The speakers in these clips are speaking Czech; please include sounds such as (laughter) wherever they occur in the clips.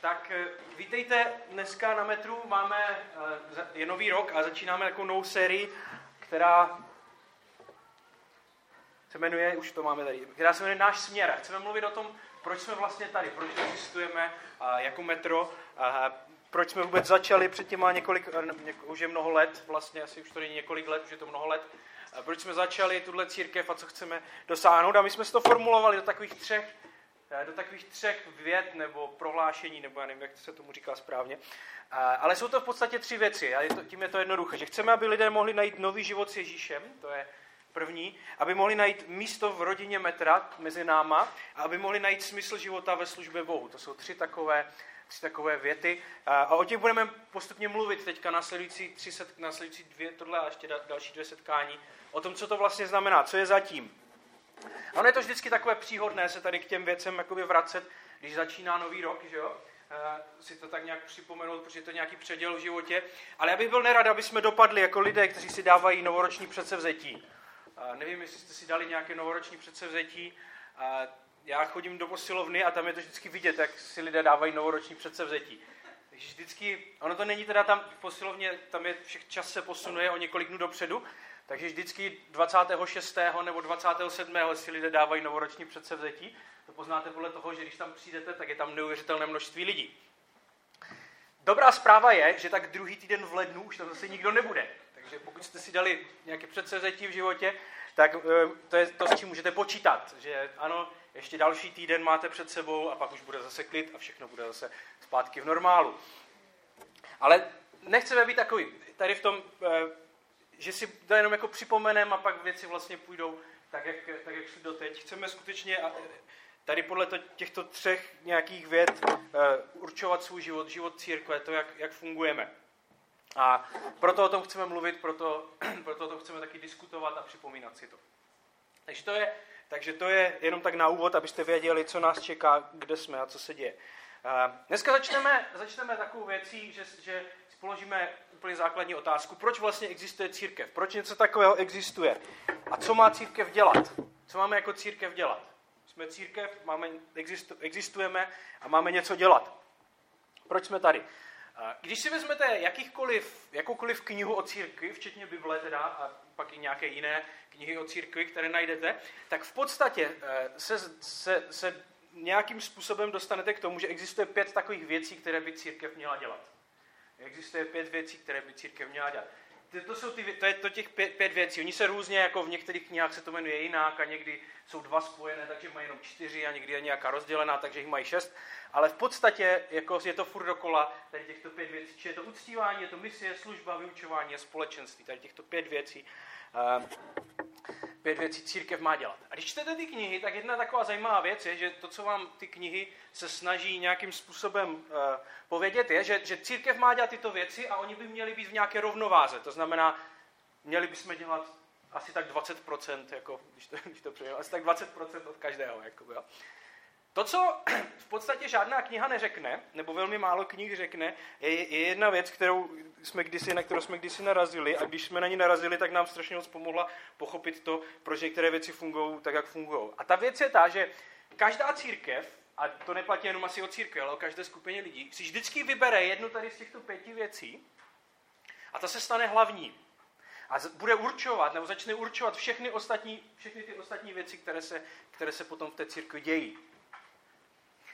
Tak eh, vítejte dneska na metru, máme, eh, je nový rok a začínáme takovou novou sérii, která se jmenuje, už to máme tady, která se jmenuje Náš směr. Chceme mluvit o tom, proč jsme vlastně tady, proč existujeme jako metro, proč jsme vůbec začali před těma několik, eh, už je mnoho let, vlastně asi už to není několik let, už je to mnoho let, proč jsme začali tuhle církev a co chceme dosáhnout. A my jsme si to formulovali do takových třech Eh, do takových třech věd nebo prohlášení, nebo já nevím, jak se tomu říká správně. Eh, ale jsou to v podstatě tři věci a tím je to jednoduché. Že chceme, aby lidé mohli najít nový život s Ježíšem, to je první, aby mohli najít místo v rodině metra mezi náma a aby mohli najít smysl života ve službě Bohu. To jsou tři takové, tři takové věty. Eh, a o těch budeme postupně mluvit teďka následující, tři set, následující dvě, tohle a ještě další dvě setkání, o tom, co to vlastně znamená, co je zatím. A ono je to vždycky takové příhodné se tady k těm věcem jakoby vracet, když začíná nový rok, že jo? Uh, si to tak nějak připomenout, protože je to nějaký předěl v životě. Ale já bych byl nerad, aby jsme dopadli jako lidé, kteří si dávají novoroční předsevzetí. Uh, nevím, jestli jste si dali nějaké novoroční předsevzetí. Uh, já chodím do posilovny a tam je to vždycky vidět, jak si lidé dávají novoroční předsevzetí. Takže vždycky, ono to není teda tam v posilovně, tam je všech čas se posunuje o několik dnů dopředu, takže vždycky 26. nebo 27. si lidé dávají novoroční předsevzetí. To poznáte podle toho, že když tam přijdete, tak je tam neuvěřitelné množství lidí. Dobrá zpráva je, že tak druhý týden v lednu už tam zase nikdo nebude. Takže pokud jste si dali nějaké předsevzetí v životě, tak eh, to je to, s čím můžete počítat. Že ano, ještě další týden máte před sebou a pak už bude zase klid a všechno bude zase zpátky v normálu. Ale nechceme být takový. Tady v tom eh, že si to jenom jako připomeneme a pak věci vlastně půjdou tak, jak, tak, jak šli doteď. Chceme skutečně tady podle to, těchto třech nějakých věd uh, určovat svůj život, život církve, to, jak, jak fungujeme. A proto o tom chceme mluvit, proto, (clears throat) proto o tom chceme taky diskutovat a připomínat si to. Takže to je, takže to je jenom tak na úvod, abyste věděli, co nás čeká, kde jsme a co se děje. Uh, dneska začneme, začneme takovou věcí, že, že položíme úplně základní otázku, proč vlastně existuje církev, proč něco takového existuje a co má církev dělat, co máme jako církev dělat. Jsme církev, máme, existujeme a máme něco dělat. Proč jsme tady? Když si vezmete jakýchkoliv, jakoukoliv knihu o církvi, včetně Bible teda a pak i nějaké jiné knihy o církvi, které najdete, tak v podstatě eh, se, se, se nějakým způsobem dostanete k tomu, že existuje pět takových věcí, které by církev měla dělat. Existuje pět věcí, které by církev měla dělat. To, jsou ty, to je to těch pět, pět věcí. Oni se různě, jako v některých knihách se to jmenuje jinak a někdy jsou dva spojené, takže mají jenom čtyři a někdy je nějaká rozdělená, takže jich mají šest. Ale v podstatě jako je to furt dokola tady těchto pět věcí. Či je to uctívání, je to misie, služba, vyučování a společenství. Tady těchto pět věcí. Pět věcí církev má dělat. A když čtete ty knihy, tak jedna taková zajímavá věc je, že to, co vám ty knihy se snaží nějakým způsobem uh, povědět, je, že, že církev má dělat tyto věci a oni by měli být v nějaké rovnováze. To znamená, měli bychom dělat asi tak 20%, jako, když to, když to přejeme, asi tak 20% od každého. Jako, jo. To, co (clears throat) v podstatě žádná kniha neřekne, nebo velmi málo knih řekne, je, je jedna věc, kterou jsme kdysi, na kterou jsme kdysi narazili a když jsme na ní narazili, tak nám strašně moc pomohla pochopit to, proč některé věci fungují tak, jak fungují. A ta věc je ta, že každá církev, a to neplatí jenom asi o církvi, ale o každé skupině lidí, si vždycky vybere jednu tady z těchto pěti věcí a ta se stane hlavní. A bude určovat, nebo začne určovat všechny, ostatní, všechny ty ostatní věci, které se, které se potom v té církvi dějí.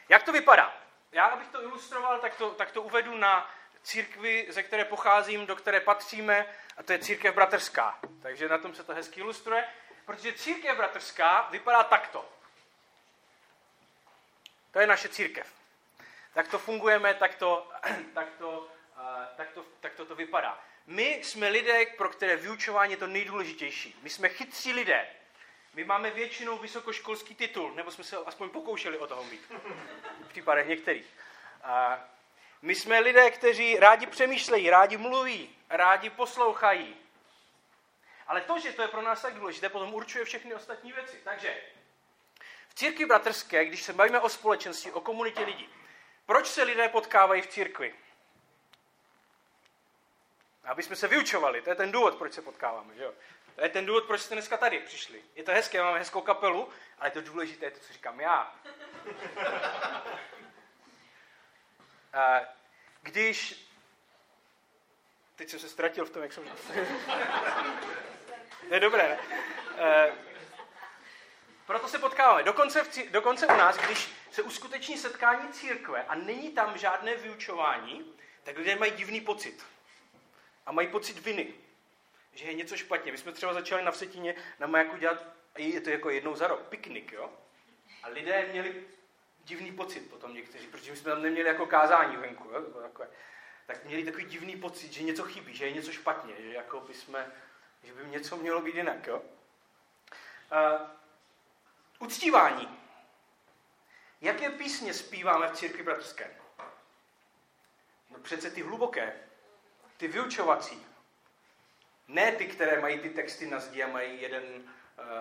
Jak to vypadá? Já, abych to ilustroval, tak to, tak to uvedu na církvi, ze které pocházím, do které patříme, a to je církev bratrská. Takže na tom se to hezky ilustruje, protože církev bratrská vypadá takto. To je naše církev. Tak to fungujeme, tak to, (clears throat) tak to, tak to, tak to, to vypadá. My jsme lidé, pro které vyučování je to nejdůležitější. My jsme chytří lidé. My máme většinou vysokoškolský titul, nebo jsme se aspoň pokoušeli o toho mít. V případech některých. A my jsme lidé, kteří rádi přemýšlejí, rádi mluví, rádi poslouchají. Ale to, že to je pro nás tak důležité, potom určuje všechny ostatní věci. Takže v církvi bratrské, když se bavíme o společenství, o komunitě lidí, proč se lidé potkávají v církvi? Aby jsme se vyučovali, to je ten důvod, proč se potkáváme. Že jo? To je ten důvod, proč jste dneska tady přišli. Je to hezké, máme hezkou kapelu, ale to důležité je to, co říkám já. (laughs) když... Teď jsem se ztratil v tom, jak jsem... (laughs) to je dobré, ne? Proto se potkáváme. Dokonce, v, dokonce u nás, když se uskuteční setkání církve a není tam žádné vyučování, tak lidé mají divný pocit. A mají pocit viny. Že je něco špatně. My jsme třeba začali na Vsetině na majaku dělat, je to jako jednou za rok, piknik, jo? A lidé měli divný pocit potom někteří, protože my jsme tam neměli jako kázání venku, jo? takové. Tak měli takový divný pocit, že něco chybí, že je něco špatně, že, jako by, jsme, že by něco mělo být jinak. Jo? Uh, uctívání. Jaké písně zpíváme v církvi bratrské? No přece ty hluboké, ty vyučovací. Ne ty, které mají ty texty na zdi a mají jeden, uh,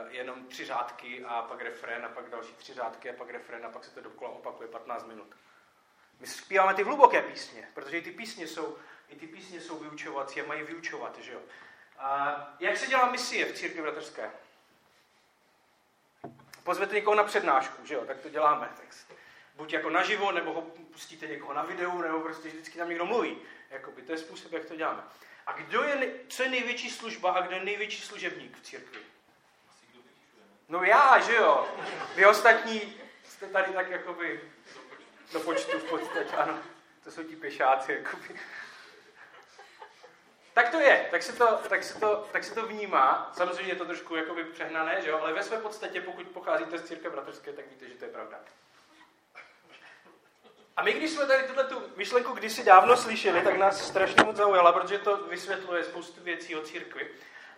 jenom tři řádky a pak refrén a pak další tři řádky a pak refrén a pak se to dokola opakuje 15 minut. My zpíváme ty hluboké písně, protože i ty písně jsou, i ty písně jsou vyučovací a mají vyučovat, že jo. A jak se dělá misie v církvi bratrské? Pozvete někoho na přednášku, že jo, tak to děláme. Tak buď jako naživo, nebo ho pustíte někoho na videu, nebo prostě vždycky tam někdo mluví. Jakoby, to je způsob, jak to děláme. A kdo je, co je největší služba a kdo je největší služebník v církvi? No já, že jo. Vy ostatní jste tady tak jakoby do počtu v podstatě, ano. To jsou ti pěšáci, jakoby. Tak to je, tak se to, tak se to, tak se to vnímá. Samozřejmě je to trošku jakoby přehnané, že jo? ale ve své podstatě, pokud pocházíte z církve bratrské, tak víte, že to je pravda. A my, když jsme tady tuhle tu myšlenku kdysi dávno slyšeli, tak nás strašně moc zaujala, protože to vysvětluje spoustu věcí o církvi.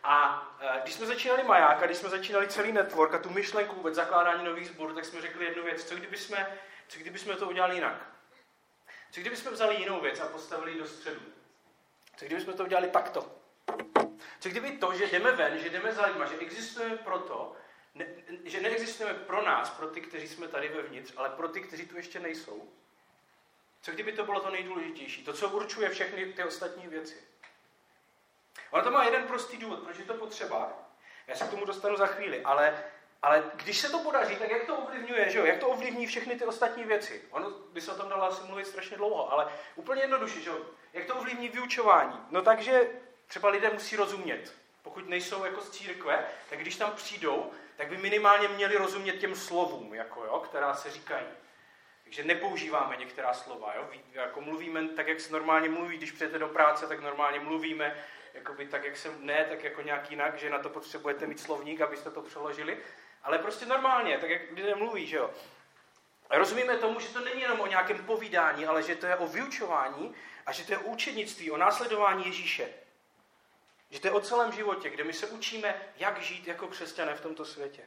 A e, když jsme začínali Maják a když jsme začínali celý network a tu myšlenku vůbec zakládání nových sborů, tak jsme řekli jednu věc. Co kdyby jsme, co kdyby jsme to udělali jinak? Co kdyby jsme vzali jinou věc a postavili do středu? Co kdyby jsme to udělali takto? Co kdyby to, že jdeme ven, že jdeme za lidma, že existujeme proto, ne, že neexistujeme pro nás, pro ty, kteří jsme tady vevnitř, ale pro ty, kteří tu ještě nejsou? Co kdyby to bylo to nejdůležitější? To, co určuje všechny ty ostatní věci. Ono to má jeden prostý důvod, proč je to potřeba. Já se k tomu dostanu za chvíli, ale, ale když se to podaří, tak jak to ovlivňuje, že jo? Jak to ovlivní všechny ty ostatní věci? Ono by se o tom dalo asi mluvit strašně dlouho, ale úplně jednoduše, že jo? Jak to ovlivní vyučování? No takže třeba lidé musí rozumět. Pokud nejsou jako z církve, tak když tam přijdou, tak by minimálně měli rozumět těm slovům, jako jo, která se říkají. Takže nepoužíváme některá slova. Jo? Jako mluvíme tak, jak se normálně mluví, když přijete do práce, tak normálně mluvíme, jakoby tak, jak se ne, tak jako nějak jinak, že na to potřebujete mít slovník, abyste to přeložili. Ale prostě normálně, tak jak lidé mluví, že jo. Rozumíme tomu, že to není jenom o nějakém povídání, ale že to je o vyučování a že to je o učednictví, o následování Ježíše. Že to je o celém životě, kde my se učíme, jak žít jako křesťané v tomto světě.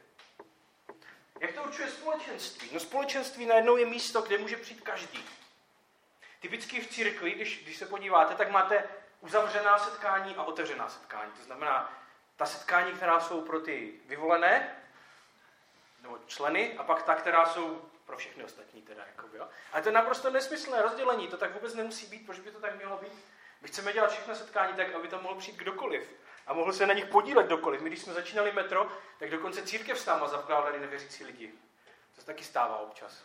Jak to určuje společenství? No společenství najednou je místo, kde může přijít každý. Typicky v církvi, když, když se podíváte, tak máte uzavřená setkání a otevřená setkání. To znamená, ta setkání, která jsou pro ty vyvolené, nebo členy, a pak ta, která jsou pro všechny ostatní teda. Jakoby, jo. Ale to je naprosto nesmyslné rozdělení, to tak vůbec nemusí být, proč by to tak mělo být? My chceme dělat všechny setkání tak, aby tam mohl přijít kdokoliv a mohl se na nich podílet kdokoliv. My, když jsme začínali metro, tak dokonce církev s náma zavkládali nevěřící lidi. To se taky stává občas.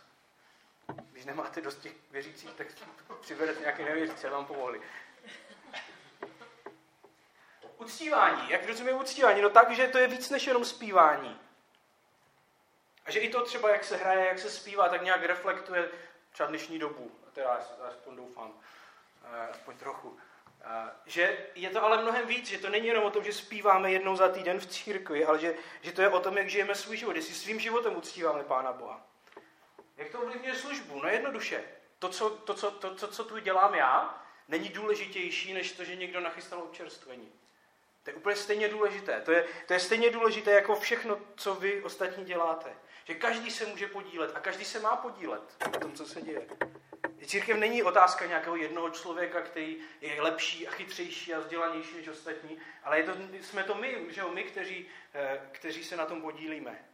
Když nemáte dost těch věřících, tak přivedete nějaké nevěřící, vám pomohli. Uctívání. Jak rozumím uctívání? No tak, že to je víc než jenom zpívání. A že i to třeba, jak se hraje, jak se zpívá, tak nějak reflektuje třeba dnešní dobu. Teda aspoň doufám. Eh, aspoň trochu. Že je to ale mnohem víc, že to není jenom o tom, že zpíváme jednou za týden v církvi, ale že, že to je o tom, jak žijeme svůj život, jestli svým životem uctíváme Pána Boha. Jak to ovlivňuje službu? No jednoduše. To, co, to, co, to, to, co tu dělám já, není důležitější, než to, že někdo nachystal občerstvení. To je úplně stejně důležité. To je, to je stejně důležité jako všechno, co vy ostatní děláte. Že každý se může podílet a každý se má podílet na tom, co se děje. Církev není otázka nějakého jednoho člověka, který je lepší a chytřejší a vzdělanější než ostatní, ale je to, jsme to my, že jo, my kteří, eh, kteří se na tom podílíme.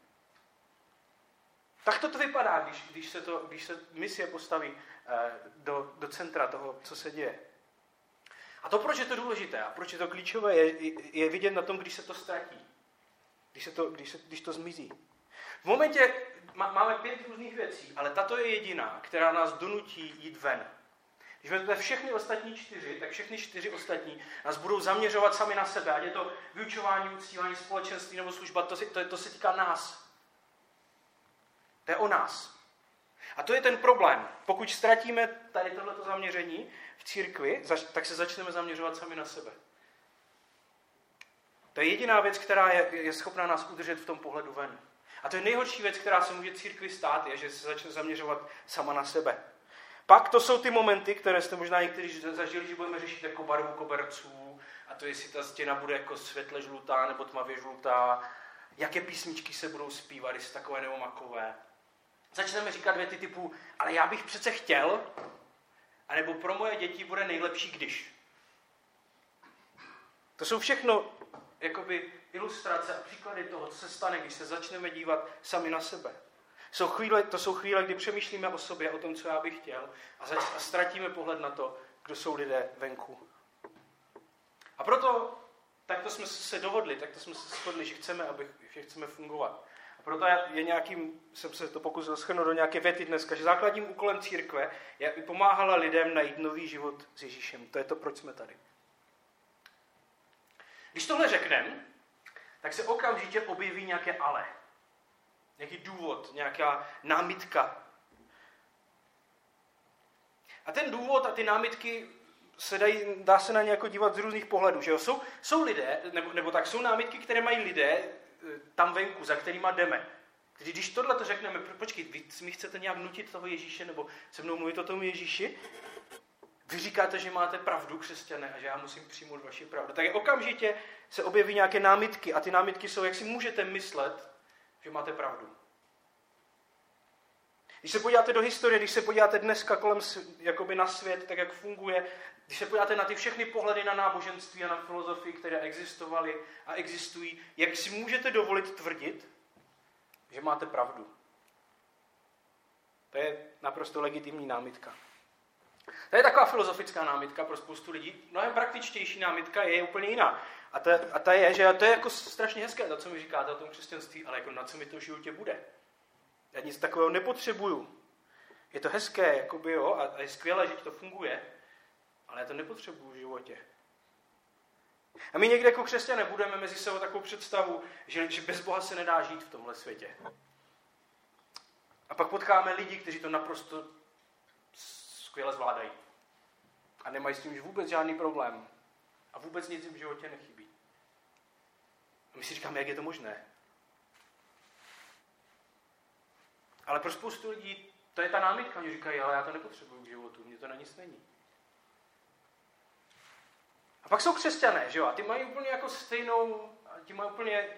Tak to, to vypadá, když, když, se to, když se misie postaví eh, do, do centra toho, co se děje. A to, proč je to důležité a proč je to klíčové, je, je vidět na tom, když se to ztratí. Když, se to, když, se, když to zmizí. V momentě, máme pět různých věcí, ale tato je jediná, která nás donutí jít ven. Když vezmete všechny ostatní čtyři, tak všechny čtyři ostatní nás budou zaměřovat sami na sebe. Ať je to vyučování, uctívání, společenství nebo služba, to, to, to se týká nás. To je o nás. A to je ten problém. Pokud ztratíme tady tohleto zaměření v církvi, tak se začneme zaměřovat sami na sebe. To je jediná věc, která je, je schopná nás udržet v tom pohledu ven. A to je nejhorší věc, která se může církvi stát, je, že se začne zaměřovat sama na sebe. Pak to jsou ty momenty, které jste možná někteří zažili, že budeme řešit jako barvu koberců, a to jestli ta stěna bude jako světle žlutá nebo tmavě žlutá, jaké písničky se budou zpívat, jestli takové nebo makové. Začneme říkat věty typu, ale já bych přece chtěl, anebo pro moje děti bude nejlepší, když. To jsou všechno jakoby ilustrace a příklady toho, co se stane, když se začneme dívat sami na sebe. Jsou chvíle, to jsou chvíle, kdy přemýšlíme o sobě, o tom, co já bych chtěl a, zač, a ztratíme pohled na to, kdo jsou lidé venku. A proto takto jsme se dohodli, takto jsme se shodli, že chceme, aby, že chceme fungovat. A proto je nějakým, jsem se to pokusil schrnout do nějaké věty dneska, že základním úkolem církve je, aby pomáhala lidem najít nový život s Ježíšem. To je to, proč jsme tady. Když tohle řekneme, tak se okamžitě objeví nějaké ale. Nějaký důvod, nějaká námitka. A ten důvod a ty námitky se dají, dá se na ně jako dívat z různých pohledů. Že jo? Jsou, jsou lidé, nebo, nebo tak, jsou námitky, které mají lidé eh, tam venku, za kterýma jdeme. Když, když tohle to řekneme, počkej, vy mi chcete nějak nutit toho Ježíše, nebo se mnou mluvit o tom Ježíši, vy říkáte, že máte pravdu, křesťané, a že já musím přijmout vaši pravdu. Tak okamžitě se objeví nějaké námitky a ty námitky jsou, jak si můžete myslet, že máte pravdu. Když se podíváte do historie, když se podíváte dneska kolem jakoby na svět, tak jak funguje, když se podíváte na ty všechny pohledy na náboženství a na filozofii, které existovaly a existují, jak si můžete dovolit tvrdit, že máte pravdu? To je naprosto legitimní námitka. To je taková filozofická námitka pro spoustu lidí. Mnohem praktičtější námitka je úplně jiná. A ta, a ta je, že to je jako strašně hezké, to, co mi říkáte o tom křesťanství, ale jako na co mi to v životě bude. Já nic takového nepotřebuju. Je to hezké, jakoby, jo, a, a je skvělé, že to funguje, ale já to nepotřebuju v životě. A my někde jako křesťané budeme mezi sebou takovou představu, že, že bez Boha se nedá žít v tomhle světě. A pak potkáme lidi, kteří to naprosto skvěle zvládají. A nemají s tím už vůbec žádný problém. A vůbec nic jim v životě nechybí. A my si říkáme, jak je to možné. Ale pro spoustu lidí to je ta námitka. Oni říkají, ale já to nepotřebuju k životu, mně to na nic není. A pak jsou křesťané, že jo? A ty mají úplně jako stejnou, ti mají úplně,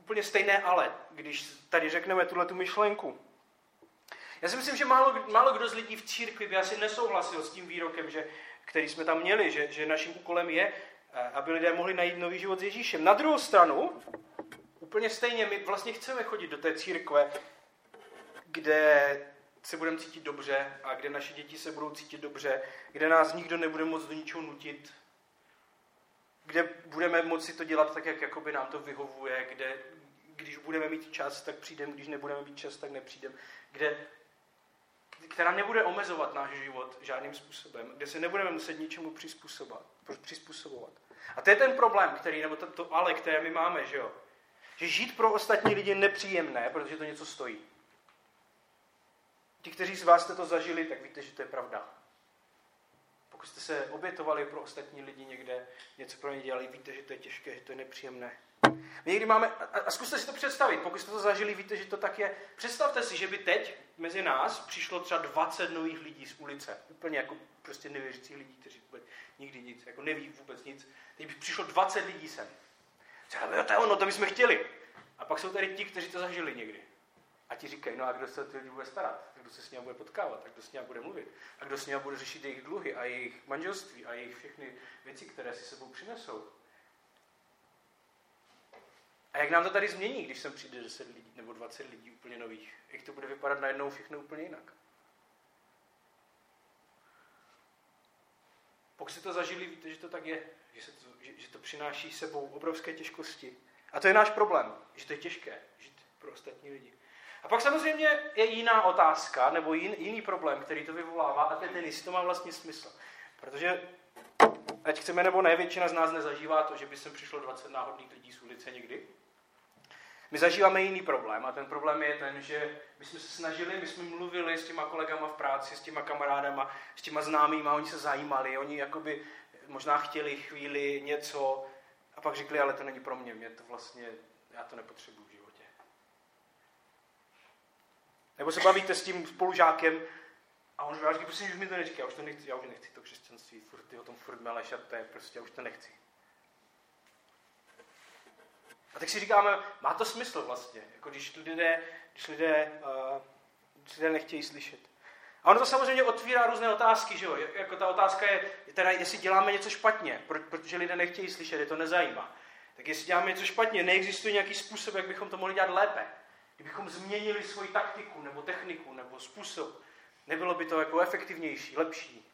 úplně stejné ale, když tady řekneme tuhle tu myšlenku. Já si myslím, že málo, málo kdo z lidí v církvi by asi nesouhlasil s tím výrokem, že, který jsme tam měli, že, že naším úkolem je, eh, aby lidé mohli najít nový život s Ježíšem. Na druhou stranu, úplně stejně, my vlastně chceme chodit do té církve, kde se budeme cítit dobře a kde naše děti se budou cítit dobře, kde nás nikdo nebude moc do ničeho nutit, kde budeme moci to dělat tak, jak jakoby nám to vyhovuje, kde když budeme mít čas, tak přijdeme, když nebudeme mít čas, tak nepřijdeme, kde která nebude omezovat náš život žádným způsobem, kde se nebudeme muset ničemu přizpůsobovat. A to je ten problém, který, nebo to, to ale, které my máme, že jo? Že žít pro ostatní lidi je nepříjemné, protože to něco stojí. Ti, kteří z vás jste to zažili, tak víte, že to je pravda. Pokud jste se obětovali pro ostatní lidi někde, něco pro ně dělali, víte, že to je těžké, že to je nepříjemné. My někdy máme, a, a zkuste si to představit, pokud jste to zažili, víte, že to tak je. Představte si, že by teď mezi nás přišlo třeba 20 nových lidí z ulice. Úplně jako prostě nevěřící lidí, kteří vůbec nikdy nic, jako neví vůbec nic. Teď by přišlo 20 lidí sem. Třeba, to je ono, to bychom chtěli. A pak jsou tady ti, kteří to zažili někdy. A ti říkají, no a kdo se o ty lidi bude starat? A kdo se s ním bude potkávat? A kdo s ním bude mluvit? A kdo s ním bude řešit jejich dluhy a jejich manželství a jejich všechny věci, které si sebou přinesou? A jak nám to tady změní, když sem přijde 10 lidí nebo 20 lidí úplně nových? Jak to bude vypadat najednou všechno úplně jinak? Pokud si to zažili, víte, že to tak je, že, se to, že, že to přináší sebou obrovské těžkosti. A to je náš problém, že to je těžké žít pro ostatní lidi. A pak samozřejmě je jiná otázka, nebo jin, jiný problém, který to vyvolává, a to je ten, jestli to má vlastně smysl. Protože, ať chceme nebo ne, většina z nás nezažívá to, že by sem přišlo 20 náhodných lidí z ulice někdy. My zažíváme jiný problém a ten problém je ten, že my jsme se snažili, my jsme mluvili s těma kolegama v práci, s těma kamarádama, s těma známýma, oni se zajímali, oni jakoby možná chtěli chvíli něco a pak řekli, ale to není pro mě, mě to vlastně, já to nepotřebuji v životě. Nebo se bavíte s tím spolužákem a on říká, prostě už mi to neříká, já už to nechci, já už nechci to křesťanství, furt ty o tom furt meleš a to je prostě, já už to nechci. A tak si říkáme, má to smysl vlastně, jako když lidé, když lidé, uh, když lidé nechtějí slyšet. A ono to samozřejmě otvírá různé otázky, že jo? Jako ta otázka je, teda jestli děláme něco špatně, protože lidé nechtějí slyšet, je to nezajímá. Tak jestli děláme něco špatně, neexistuje nějaký způsob, jak bychom to mohli dělat lépe. Kdybychom změnili svoji taktiku, nebo techniku, nebo způsob, nebylo by to jako efektivnější, lepší.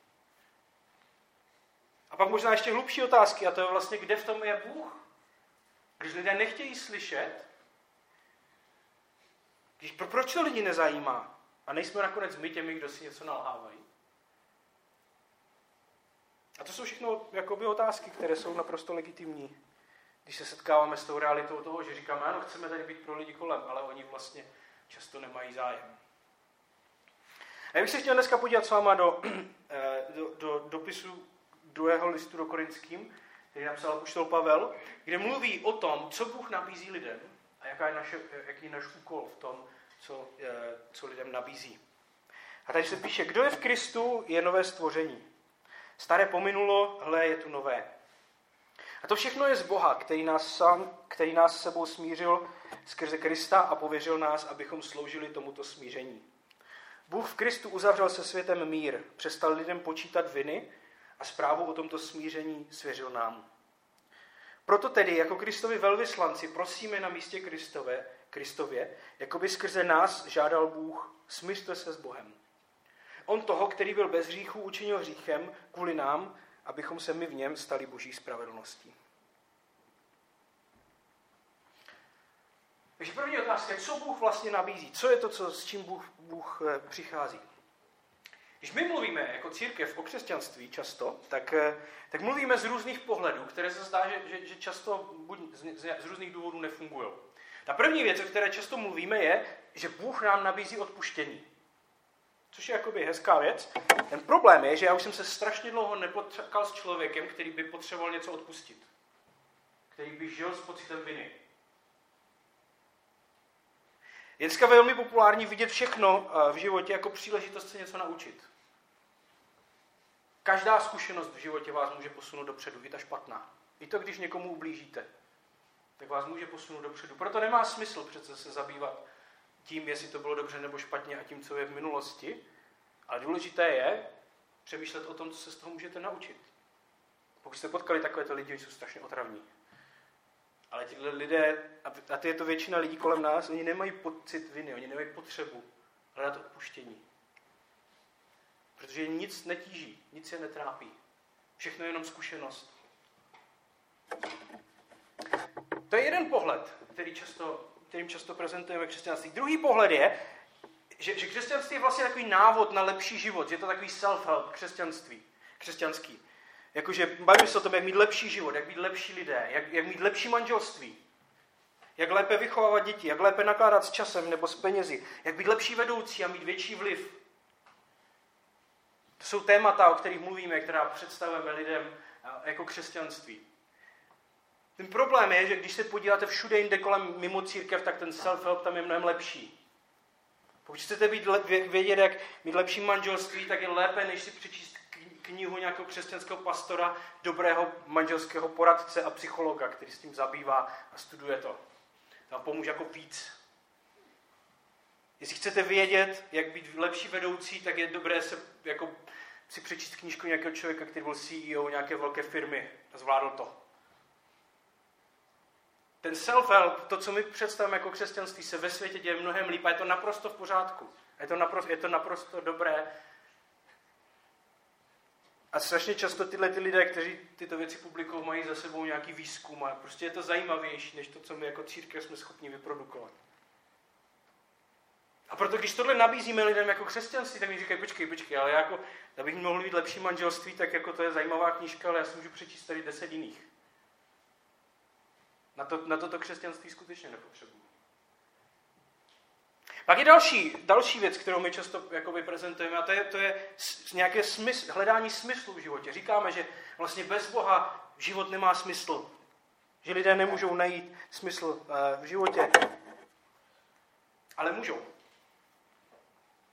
A pak možná ještě hlubší otázky, a to je vlastně, kde v tom je Bůh? Když lidé nechtějí slyšet, když, pro, proč to lidi nezajímá? A nejsme nakonec my těmi, kdo si něco nalhávají. A to jsou všechno jakoby otázky, které jsou naprosto legitimní. Když se setkáváme s tou realitou toho, že říkáme, ano, chceme tady být pro lidi kolem, ale oni vlastně často nemají zájem. A já bych se chtěl dneska podívat s váma do, (clears throat) eh, do, do dopisu druhého listu do Korinským, který napsal Apoštol Pavel, kde mluví o tom, co Bůh nabízí lidem a jaká je naše, jaký je náš úkol v tom, co, co lidem nabízí. A tady se píše, kdo je v Kristu, je nové stvoření. Staré pominulo, hle, je tu nové. A to všechno je z Boha, který nás, sám, který nás sebou smířil skrze Krista a pověřil nás, abychom sloužili tomuto smíření. Bůh v Kristu uzavřel se světem mír, přestal lidem počítat viny a zprávu o tomto smíření svěřil nám. Proto tedy, jako Kristovi velvyslanci, prosíme na místě Kristové, Kristově, jako by skrze nás žádal Bůh, smířte se s Bohem. On toho, který byl bez hříchu, učinil hříchem kvůli nám, abychom se my v něm stali boží spravedlností. Takže první otázka co Bůh vlastně nabízí? Co je to, co, s čím Bůh, Bůh eh, přichází? Když my mluvíme jako církev o křesťanství často, tak, eh, tak mluvíme z různých pohledů, které se zdá, že, že, že často buď z, z různých důvodů nefungují. Ta první věc, o které často mluvíme, je, že Bůh nám nabízí odpuštění. Což je jakoby hezká věc. Ten problém je, že já už jsem se strašně dlouho nepotkal s člověkem, který by potřeboval něco odpustit. Který by žil s pocitem viny. Je dneska velmi populární vidět všechno eh, v životě jako příležitost se něco naučit. Každá zkušenost v životě vás může posunout dopředu, i ta špatná. I to, když někomu ublížíte, tak vás může posunout dopředu. Proto nemá smysl přece se zabývat tím, jestli to bylo dobře nebo špatně a tím, co je v minulosti. Ale důležité je přemýšlet o tom, co se z toho můžete naučit. Pokud jste potkali takovéto lidi, jsou strašně otravní. Ale tyhle lidé, a je to většina lidí kolem nás, oni nemají pocit viny, oni nemají potřebu hledat odpuštění. Protože nic netíží, nic je netrápí. Všechno je jenom zkušenost. To je jeden pohled, který často, kterým často prezentujeme křesťanství. Druhý pohled je, že, že křesťanství je vlastně takový návod na lepší život. Je to takový self-help křesťanství, křesťanský. Jakože bavíme se o tom, jak mít lepší život, jak být lepší lidé, jak, jak mít lepší manželství, jak lépe vychovávat děti, jak lépe nakládat s časem nebo s penězi, jak být lepší vedoucí a mít větší vliv. To jsou témata, o kterých mluvíme, která představujeme lidem jako křesťanství. Ten problém je, že když se podíváte všude jinde kolem mimo církev, tak ten self-help tam je mnohem lepší. Pokud chcete být, vědět, jak mít lepší manželství, tak je lépe, než si přečíst knihu nějakého křesťanského pastora, dobrého manželského poradce a psychologa, který s tím zabývá a studuje to. Tam pomůže jako víc. Jestli chcete vědět, jak být lepší vedoucí, tak je dobré se jako si přečíst knížku nějakého člověka, který byl CEO nějaké velké firmy a zvládl to. Ten self-help, to, co my představujeme jako křesťanství, se ve světě děje mnohem líp a je to naprosto v pořádku. Je to naprosto, je to naprosto dobré. A strašně často tyhle ty lidé, kteří tyto věci publikují, mají za sebou nějaký výzkum a prostě je to zajímavější, než to, co my jako církev jsme schopni vyprodukovat. A proto, když tohle nabízíme lidem jako křesťanství, tak mi říkají, počkej, počkej, ale jako, abych mohl mít lepší manželství, tak jako to je zajímavá knížka, ale já si můžu přečíst tady deset jiných. Na to, na toto křesťanství skutečně nepotřebuji. Pak je další, další věc, kterou my často jakoby prezentujeme, a to je, to je nějaké smysl, hledání smyslu v životě. Říkáme, že vlastně bez Boha život nemá smysl. Že lidé nemůžou najít smysl eh, v životě. Ale můžou.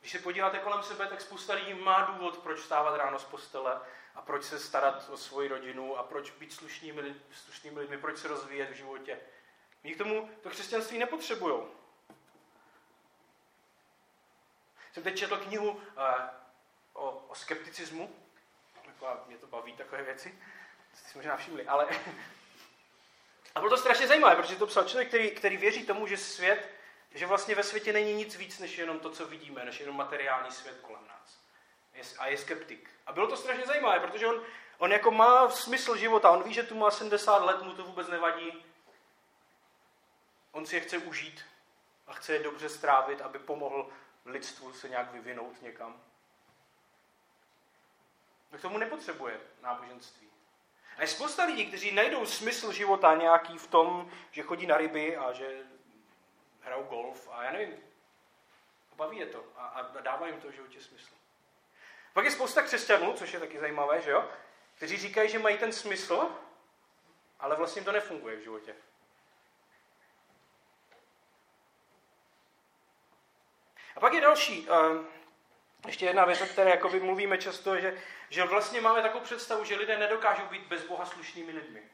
Když se podíváte kolem sebe, tak spousta lidí má důvod, proč stávat ráno z postele a proč se starat o svoji rodinu a proč být slušnými, slušnými lidmi, proč se rozvíjet v životě. Oni k tomu to křesťanství nepotřebují. Jsem teď četl knihu uh, o, o skepticismu. Taková, mě to baví takové věci. Jste si možná všimli, ale... (laughs) a bylo to strašně zajímavé, protože to psal člověk, který, který věří tomu, že svět, že vlastně ve světě není nic víc, než jenom to, co vidíme, než jenom materiální svět kolem nás. A je skeptik. A bylo to strašně zajímavé, protože on, on jako má smysl života, on ví, že tu má 70 let, mu to vůbec nevadí. On si je chce užít a chce je dobře strávit, aby pomohl lidstvu se nějak vyvinout někam. No k tomu nepotřebuje náboženství. A je spousta lidí, kteří najdou smysl života nějaký v tom, že chodí na ryby a že hrajou golf a já nevím, baví je to a, a dává jim to v životě smysl. Pak je spousta křesťanů, což je taky zajímavé, že jo, kteří říkají, že mají ten smysl, ale vlastně to nefunguje v životě. A pak je další, uh, ještě jedna věc, o které jakoby mluvíme často, že, že vlastně máme takovou představu, že lidé nedokážou být bez Boha slušnými lidmi.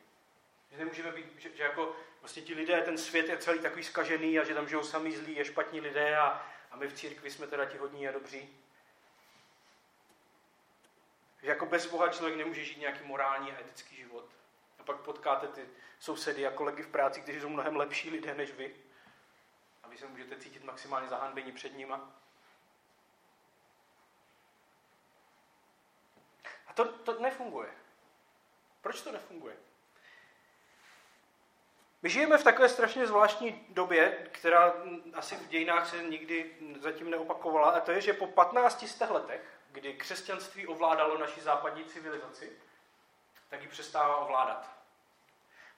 Že nemůžeme být, že, že jako vlastně ti lidé, ten svět je celý takový skažený a že tam žijou sami zlí, je špatní lidé a, a my v církvi jsme teda ti hodní a dobří. Že jako bez Boha člověk nemůže žít nějaký morální a etický život. A pak potkáte ty sousedy a kolegy v práci, kteří jsou mnohem lepší lidé než vy a vy se můžete cítit maximálně zahanbení před nima. A to, to nefunguje. Proč to nefunguje? My žijeme v takové strašně zvláštní době, která asi v dějinách se nikdy zatím neopakovala, a to je, že po 15 letech, kdy křesťanství ovládalo naši západní civilizaci, tak ji přestává ovládat.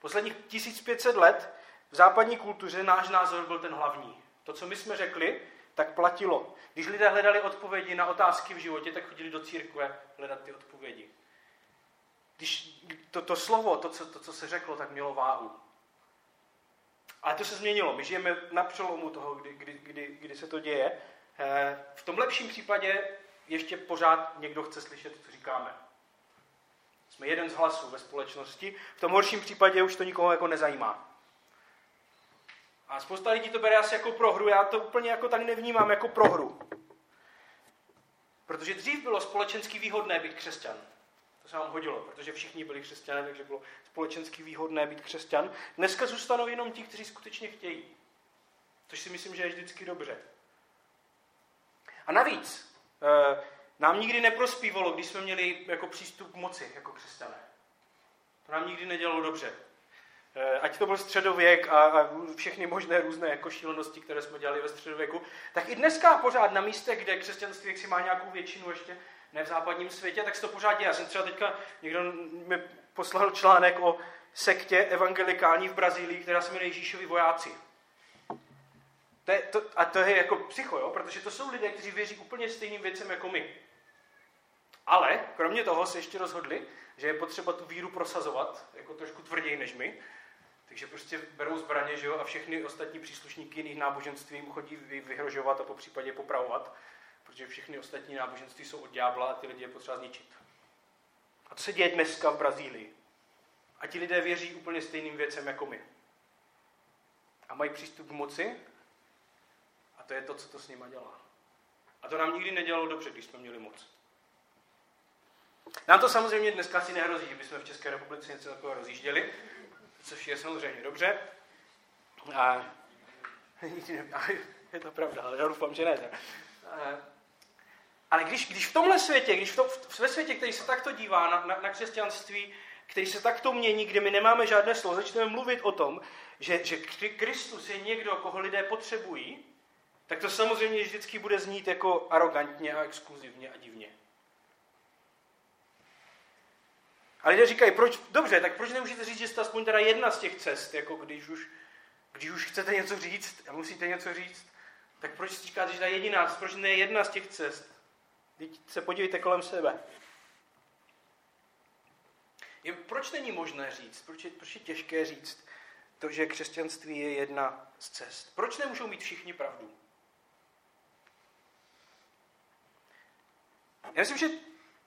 Posledních 1500 let v západní kultuře náš názor byl ten hlavní. To, co my jsme řekli, tak platilo. Když lidé hledali odpovědi na otázky v životě, tak chodili do církve hledat ty odpovědi. Když to, to slovo, to co, to, co se řeklo, tak mělo váhu. Ale to se změnilo. My žijeme na přelomu toho, kdy, kdy, kdy, kdy se to děje. Eh, v tom lepším případě ještě pořád někdo chce slyšet, co říkáme. Jsme jeden z hlasů ve společnosti. V tom horším případě už to nikoho jako nezajímá. A spousta lidí to bere asi jako prohru, já to úplně jako tak nevnímám jako prohru. Protože dřív bylo společensky výhodné být křesťan. Se vám hodilo, protože všichni byli křesťané, takže bylo společensky výhodné být křesťan. Dneska zůstanou jenom ti, kteří skutečně chtějí. Což si myslím, že je vždycky dobře. A navíc, eh, nám nikdy neprospívalo, když jsme měli jako přístup k moci jako křesťané. To nám nikdy nedělalo dobře. Eh, ať to byl středověk a, všechny možné různé jako šílenosti, které jsme dělali ve středověku, tak i dneska pořád na místech, kde křesťanství si má nějakou většinu ještě, ne v západním světě, tak se to pořád děje. Já jsem třeba teďka, někdo mi poslal článek o sektě evangelikální v Brazílii, která se jmenuje Ježíšovi vojáci. To je, to, a to je jako psycho, jo? protože to jsou lidé, kteří věří úplně stejným věcem jako my. Ale kromě toho se ještě rozhodli, že je potřeba tu víru prosazovat, jako trošku tvrději než my, takže prostě berou zbraně že jo, a všechny ostatní příslušníky jiných náboženství jim chodí vyhrožovat a po případě popravovat, protože všechny ostatní náboženství jsou od ďábla a ty lidi je potřeba zničit. A to se děje dneska v Brazílii. A ti lidé věří úplně stejným věcem jako my. A mají přístup k moci a to je to, co to s nima dělá. A to nám nikdy nedělalo dobře, když jsme měli moc. Nám to samozřejmě dneska si nehrozí, že bychom v České republice něco takového rozjížděli, což je samozřejmě dobře. A, (laughs) je to pravda, ale já doufám, že ne. Ale když, když v tomhle světě, když v to, ve světě, který se takto dívá na, na, na křesťanství, který se takto mění, kde my nemáme žádné slovo, začneme mluvit o tom, že, že Kristus je někdo, koho lidé potřebují, tak to samozřejmě vždycky bude znít jako arrogantně a exkluzivně a divně. A lidé říkají, proč, dobře, tak proč nemůžete říct, že jste aspoň teda jedna z těch cest, jako když už, když už chcete něco říct a musíte něco říct, tak proč říkáte, že je jediná, proč ne jedna z těch cest? Teď se podívejte kolem sebe. Je, proč není možné říct, proč je, proč je těžké říct to, že křesťanství je jedna z cest? Proč nemůžou mít všichni pravdu? Já myslím, že,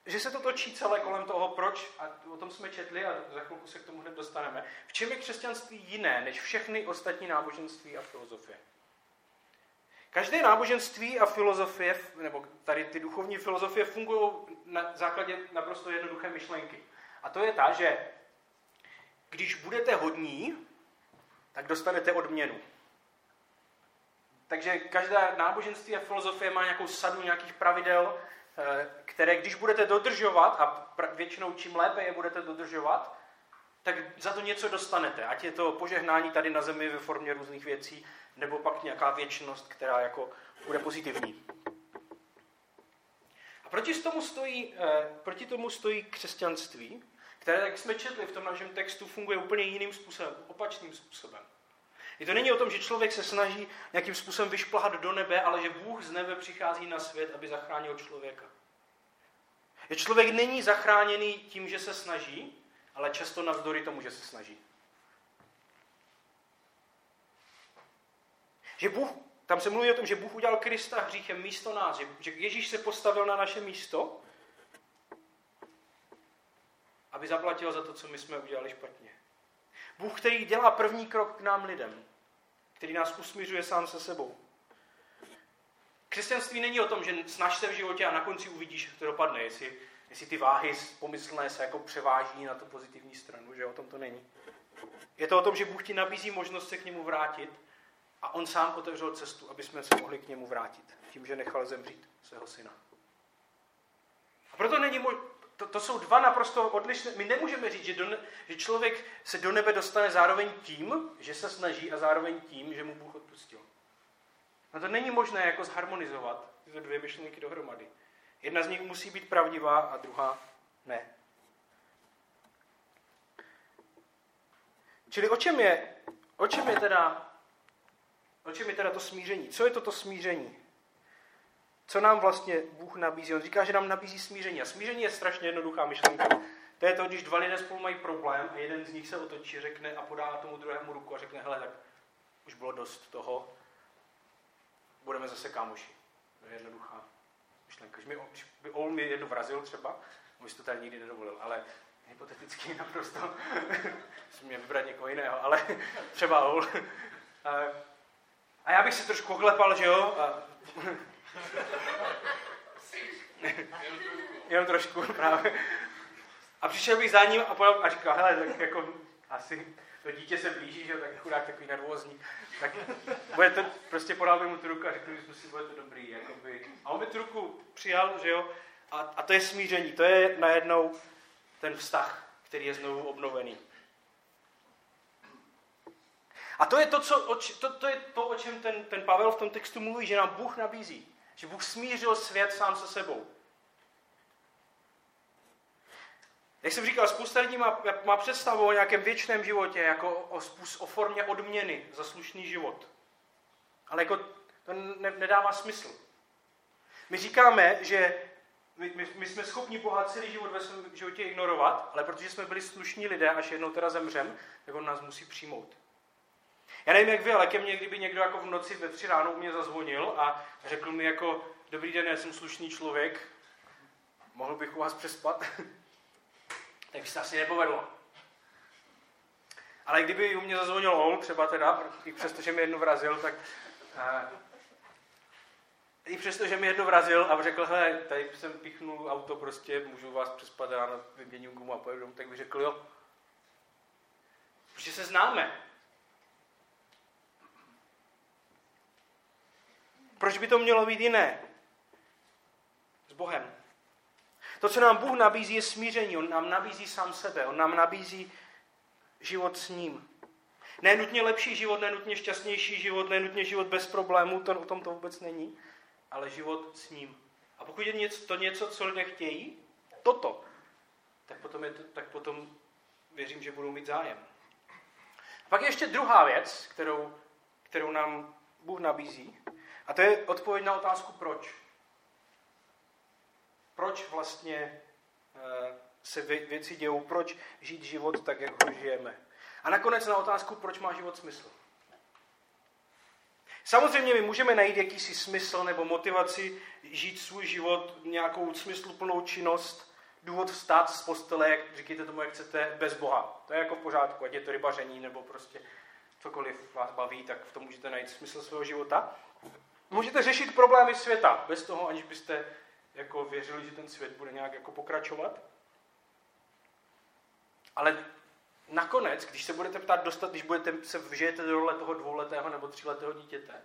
že se to točí celé kolem toho, proč, a o tom jsme četli a za chvilku se k tomu hned dostaneme, v čem je křesťanství jiné než všechny ostatní náboženství a filozofie. Každé náboženství a filozofie, nebo tady ty duchovní filozofie fungují na základě naprosto jednoduché myšlenky. A to je ta, že když budete hodní, tak dostanete odměnu. Takže každá náboženství a filozofie má nějakou sadu nějakých pravidel, eh, které když budete dodržovat, a většinou čím lépe je budete dodržovat, tak za to něco dostanete. Ať je to požehnání tady na zemi ve formě různých věcí, nebo pak nějaká věčnost, která jako bude pozitivní. A proti tomu stojí, eh, proti tomu stojí křesťanství, které, jak jsme četli v tom našem textu, funguje úplně jiným způsobem, opačným způsobem. Je to není o tom, že člověk se snaží nějakým způsobem vyšplhat do nebe, ale že Bůh z nebe přichází na svět, aby zachránil člověka. Že člověk není zachráněný tím, že se snaží, ale často navzdory tomu, že se snaží. Že Bůh, tam se mluví o tom, že Bůh udělal Krista hříchem místo nás, že, že Ježíš se postavil na naše místo, aby zaplatil za to, co my jsme udělali špatně. Bůh, který dělá první krok k nám lidem, který nás usmířuje sám se sebou. Křesťanství není o tom, že snaž se v životě a na konci uvidíš, jak to dopadne, jestli, jestli ty váhy pomyslné se jako převáží na tu pozitivní stranu, že o tom to není. Je to o tom, že Bůh ti nabízí možnost se k němu vrátit a on sám otevřel cestu, aby jsme se mohli k němu vrátit, tím, že nechal zemřít svého syna. A proto není mo- to, to jsou dva naprosto odlišné. My nemůžeme říct, že, do, že člověk se do nebe dostane zároveň tím, že se snaží a zároveň tím, že mu Bůh odpustil. No to není možné jako zharmonizovat tyto dvě myšlenky dohromady. Jedna z nich musí být pravdivá a druhá ne. Čili o čem je, o čem je teda O čem je teda to smíření? Co je to to smíření? Co nám vlastně Bůh nabízí? On říká, že nám nabízí smíření. A smíření je strašně jednoduchá myšlenka. To je to, když dva lidé spolu mají problém a jeden z nich se otočí, řekne a podá tomu druhému ruku a řekne, hele, tak už bylo dost toho, budeme zase kámoši. To je jednoduchá myšlenka. Když, mi, když by Ol mi jedno vrazil třeba, on to tady nikdy nedovolil, ale hypoteticky naprosto, (laughs) musím mě vybrat někoho jiného, ale (laughs) třeba Ol. (laughs) A já bych se trošku oklepal, že jo? A... Jenom trošku právě. A přišel bych za ním a, podal, a říkal, hele, tak jako asi to dítě se blíží, že jo, tak chudák takový nervózní. Tak bude to, prostě podal bych mu tu ruku a řekl jsme si, bude to dobrý. Jakoby. A on by tu ruku přijal, že jo, a, a to je smíření, to je najednou ten vztah, který je znovu obnovený. A to je to, co, o, to, to, je to o čem ten, ten Pavel v tom textu mluví, že nám Bůh nabízí. Že Bůh smířil svět sám se sebou. Jak jsem říkal, spousta lidí má, má představu o nějakém věčném životě, jako o, o formě odměny za slušný život. Ale jako to ne, nedává smysl. My říkáme, že my, my, my jsme schopni Boha celý život ve svém životě ignorovat, ale protože jsme byli slušní lidé, až jednou teda zemřem, tak on nás musí přijmout. Já nevím, jak vy, ale ke mně, kdyby někdo jako v noci ve tři ráno u mě zazvonil a řekl mi jako, dobrý den, já jsem slušný člověk, mohl bych u vás přespat, (laughs) tak by se asi nepovedlo. Ale kdyby u mě zazvonil on, třeba teda, i přesto, že mi jedno vrazil, tak uh, i přesto, že mi jedno vrazil a řekl, hele, tady jsem pichnul auto, prostě můžu vás přespat ráno, vyměním gumu a pojedu tak bych řekl, jo. Protože se známe. Proč by to mělo být jiné? S Bohem. To, co nám Bůh nabízí, je smíření. On nám nabízí sám sebe. On nám nabízí život s ním. Nenutně lepší život, nenutně šťastnější život, nenutně život bez problémů, to o tom to vůbec není, ale život s ním. A pokud je něco, to něco, co lidé chtějí, toto, tak potom, je to, tak potom věřím, že budou mít zájem. A pak je ještě druhá věc, kterou, kterou nám Bůh nabízí, a to je odpověď na otázku proč. Proč vlastně eh, se věci dějou, proč žít život tak, jak ho žijeme. A nakonec na otázku, proč má život smysl. Samozřejmě my můžeme najít jakýsi smysl nebo motivaci žít svůj život, nějakou smysluplnou činnost, důvod vstát z postele, jak říkejte tomu, jak chcete, bez Boha. To je jako v pořádku, ať je to rybaření nebo prostě cokoliv vás baví, tak v tom můžete najít smysl svého života. Můžete řešit problémy světa bez toho, aniž byste jako věřili, že ten svět bude nějak jako pokračovat. Ale nakonec, když se budete ptát dostat, když budete se vžijete do role toho dvouletého nebo tříletého dítěte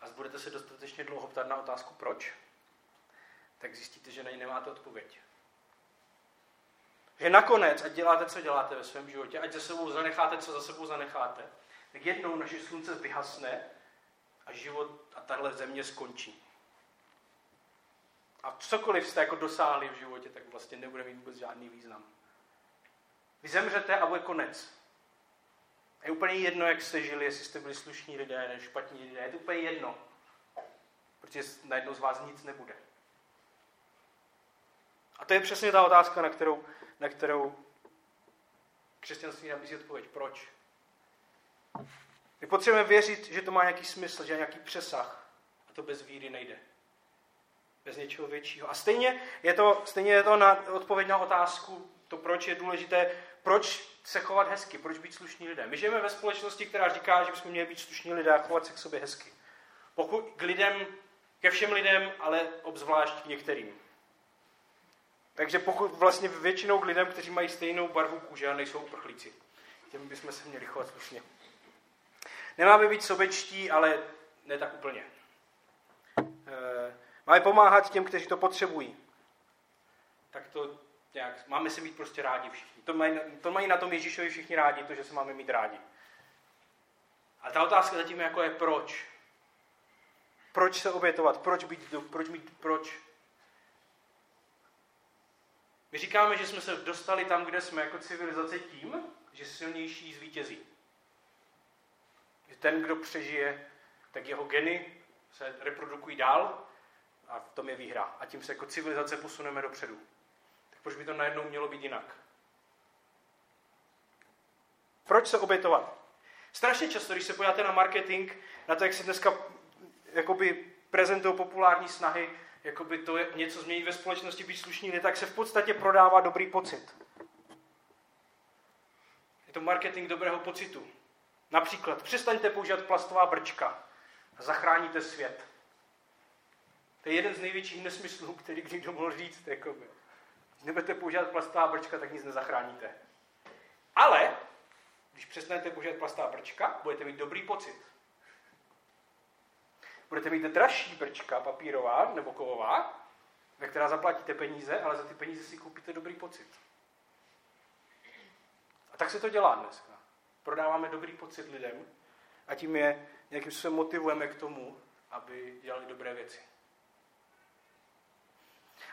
a budete se dostatečně dlouho ptát na otázku proč, tak zjistíte, že na ní nemáte odpověď. Že nakonec, ať děláte, co děláte ve svém životě, ať za sebou zanecháte, co za sebou zanecháte, tak jednou naše slunce vyhasne a život a tahle země skončí. A cokoliv jste jako dosáhli v životě, tak vlastně nebude mít vůbec žádný význam. Vy zemřete a bude konec. Je úplně jedno, jak jste žili, jestli jste byli slušní lidé nebo špatní lidé. Je to úplně jedno. Protože najednou z vás nic nebude. A to je přesně ta otázka, na kterou, na kterou křesťanství nabízí odpověď. Proč? My potřebujeme věřit, že to má nějaký smysl, že nějaký přesah. A to bez víry nejde. Bez něčeho většího. A stejně je to, stejně je to na, odpověď na otázku, to proč je důležité, proč se chovat hezky, proč být slušní lidé. My žijeme ve společnosti, která říká, že bychom měli být slušní lidé a chovat se k sobě hezky. Pokud k lidem, ke všem lidem, ale obzvlášť k některým. Takže pokud vlastně většinou k lidem, kteří mají stejnou barvu kůže a nejsou uprchlíci. Těm bychom se měli chovat slušně. Nemáme být sobečtí, ale ne tak úplně. E, máme pomáhat těm, kteří to potřebují. Tak to nějak, máme se mít prostě rádi všichni. To mají, to mají na tom Ježíšovi všichni rádi, to, že se máme mít rádi. A ta otázka zatím jako je proč. Proč se obětovat? Proč být, proč být, proč? My říkáme, že jsme se dostali tam, kde jsme jako civilizace tím, že silnější zvítězí. Že ten, kdo přežije, tak jeho geny se reprodukují dál a v tom je výhra. A tím se jako civilizace posuneme dopředu. Tak proč by to najednou mělo být jinak? Proč se obětovat? Strašně často, když se podíváte na marketing, na to, jak se dneska jakoby prezentují populární snahy, jakoby to je něco změnit ve společnosti, být slušný, tak se v podstatě prodává dobrý pocit. Je to marketing dobrého pocitu. Například přestaňte používat plastová brčka a zachráníte svět. To je jeden z největších nesmyslů, který někdo mohl říct. Jakoby. Nebudete používat plastová brčka, tak nic nezachráníte. Ale, když přestanete používat plastová brčka, budete mít dobrý pocit. Budete mít dražší brčka papírová nebo kovová, ve která zaplatíte peníze, ale za ty peníze si koupíte dobrý pocit. A tak se to dělá dneska. Prodáváme dobrý pocit lidem a tím je nějakým způsobem motivujeme k tomu, aby dělali dobré věci.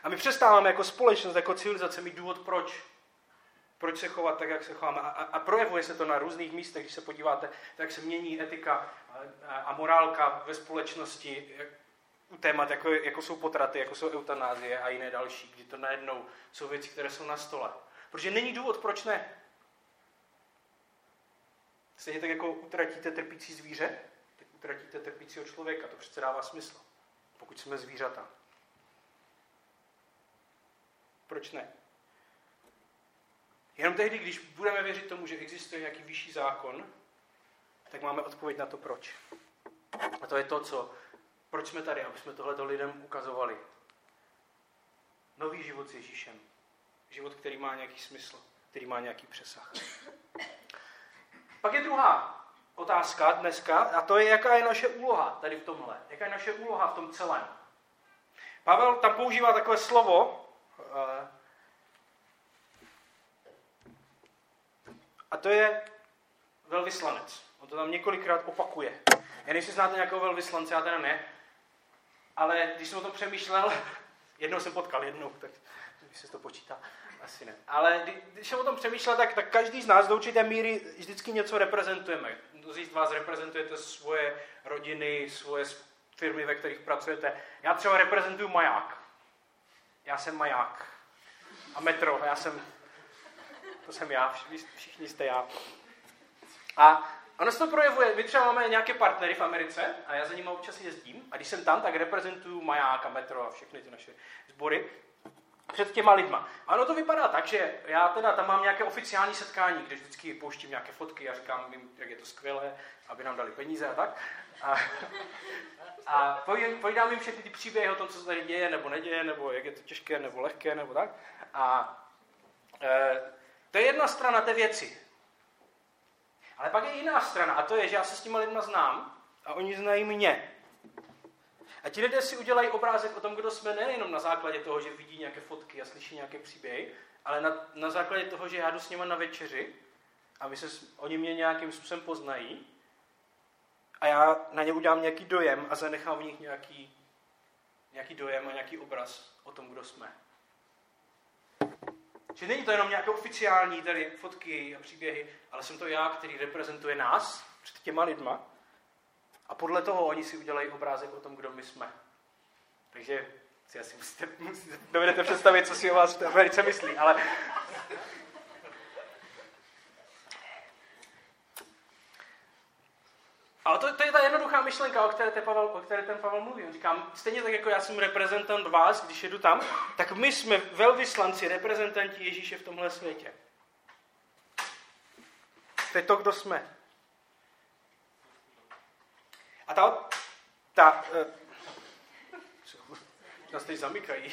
A my přestáváme jako společnost, jako civilizace mít důvod, proč. Proč se chovat tak, jak se chováme. A, a, projevuje se to na různých místech, když se podíváte, tak se mění etika a, a morálka ve společnosti u témat, jako, jako jsou potraty, jako jsou eutanázie a jiné další, kdy to najednou jsou věci, které jsou na stole. Protože není důvod, proč ne. Stejně tak jako utratíte trpící zvíře, tak utratíte trpícího člověka. To přece dává smysl, pokud jsme zvířata. Proč ne? Jenom tehdy, když budeme věřit tomu, že existuje nějaký vyšší zákon, tak máme odpověď na to proč. A to je to, co, proč jsme tady, aby jsme tohleto lidem ukazovali. Nový život s Ježíšem. Život, který má nějaký smysl, který má nějaký přesah. Pak je druhá otázka dneska, a to je, jaká je naše úloha tady v tomhle. Jaká je naše úloha v tom celém. Pavel tam používá takové slovo, eh, a to je velvyslanec. On to tam několikrát opakuje. Já nevím, znáte nějakého velvyslance, já teda ne. Ale když jsem o tom přemýšlel, (laughs) jednou jsem potkal, jednou, tak když se to počítá, asi ne. Ale když jsem o tom přemýšlel, tak, tak každý z nás do určité míry vždycky něco reprezentujeme. Mnozí z vás reprezentujete svoje rodiny, svoje firmy, ve kterých pracujete. Já třeba reprezentuju maják. Já jsem maják. A metro, já jsem, to jsem já, všichni jste já. A ono se to projevuje, my třeba máme nějaké partnery v Americe a já za nimi občas jezdím a když jsem tam, tak reprezentuju maják a metro a všechny ty naše sbory před těma lidma. A to vypadá tak, že já teda tam mám nějaké oficiální setkání, kde vždycky pouštím nějaké fotky a říkám jim, jak je to skvělé, aby nám dali peníze a tak. A, a povídám jim všechny ty příběhy o tom, co se tady děje nebo neděje, nebo jak je to těžké nebo lehké, nebo tak. A e, to je jedna strana té věci. Ale pak je jiná strana a to je, že já se s těma lidma znám a oni znají mě. A ti lidé si udělají obrázek o tom, kdo jsme, nejenom na základě toho, že vidí nějaké fotky a slyší nějaké příběhy, ale na, na základě toho, že já jdu s nimi na večeři a my se, oni mě nějakým způsobem poznají a já na ně udělám nějaký dojem a zanechám v nich nějaký, nějaký dojem a nějaký obraz o tom, kdo jsme. Že není to jenom nějaké oficiální tady fotky a příběhy, ale jsem to já, který reprezentuje nás před těma lidma. A podle toho oni si udělají obrázek o tom, kdo my jsme. Takže si asi musíte, musíte dovedete představit, co si o vás v Americe myslí, ale Ale to, to je ta jednoduchá myšlenka, o které, ten Pavel, o které ten Pavel mluví. On říká, stejně tak jako já jsem reprezentant vás, když jedu tam, tak my jsme velvyslanci, reprezentanti Ježíše v tomhle světě. To je to, kdo jsme. A ta, ta, uh, nás teď zamykají. (laughs)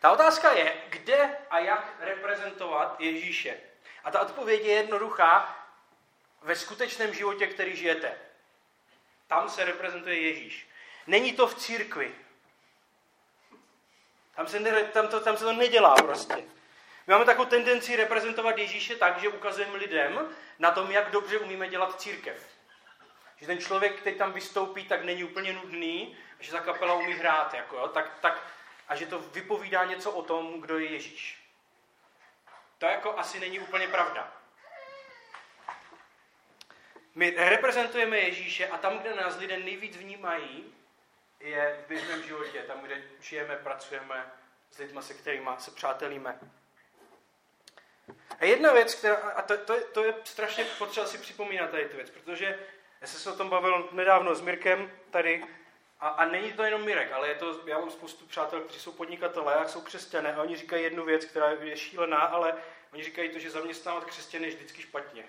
ta otázka je, kde a jak reprezentovat Ježíše. A ta odpověď je jednoduchá ve skutečném životě, který žijete. Tam se reprezentuje Ježíš. Není to v církvi. Tam se, ne, tam to, tam se to nedělá prostě. My máme takovou tendenci reprezentovat Ježíše tak, že ukazujeme lidem na tom, jak dobře umíme dělat církev. Že ten člověk, který tam vystoupí, tak není úplně nudný, že ta kapela umí hrát, jako, jo, tak, tak, a že to vypovídá něco o tom, kdo je Ježíš. To jako asi není úplně pravda. My reprezentujeme Ježíše a tam, kde nás lidé nejvíc vnímají, je v běžném životě, tam, kde žijeme, pracujeme s lidmi, se kterými se přátelíme. A jedna věc, která, a to, to, je, to je strašně potřeba si připomínat tady tu věc, protože já jsem se o tom bavil nedávno s Mirkem tady a, a není to jenom Mirek, ale je to, já mám spoustu přátel, kteří jsou podnikatelé a jsou křesťané a oni říkají jednu věc, která je šílená, ale oni říkají to, že zaměstnávat křesťany je vždycky špatně.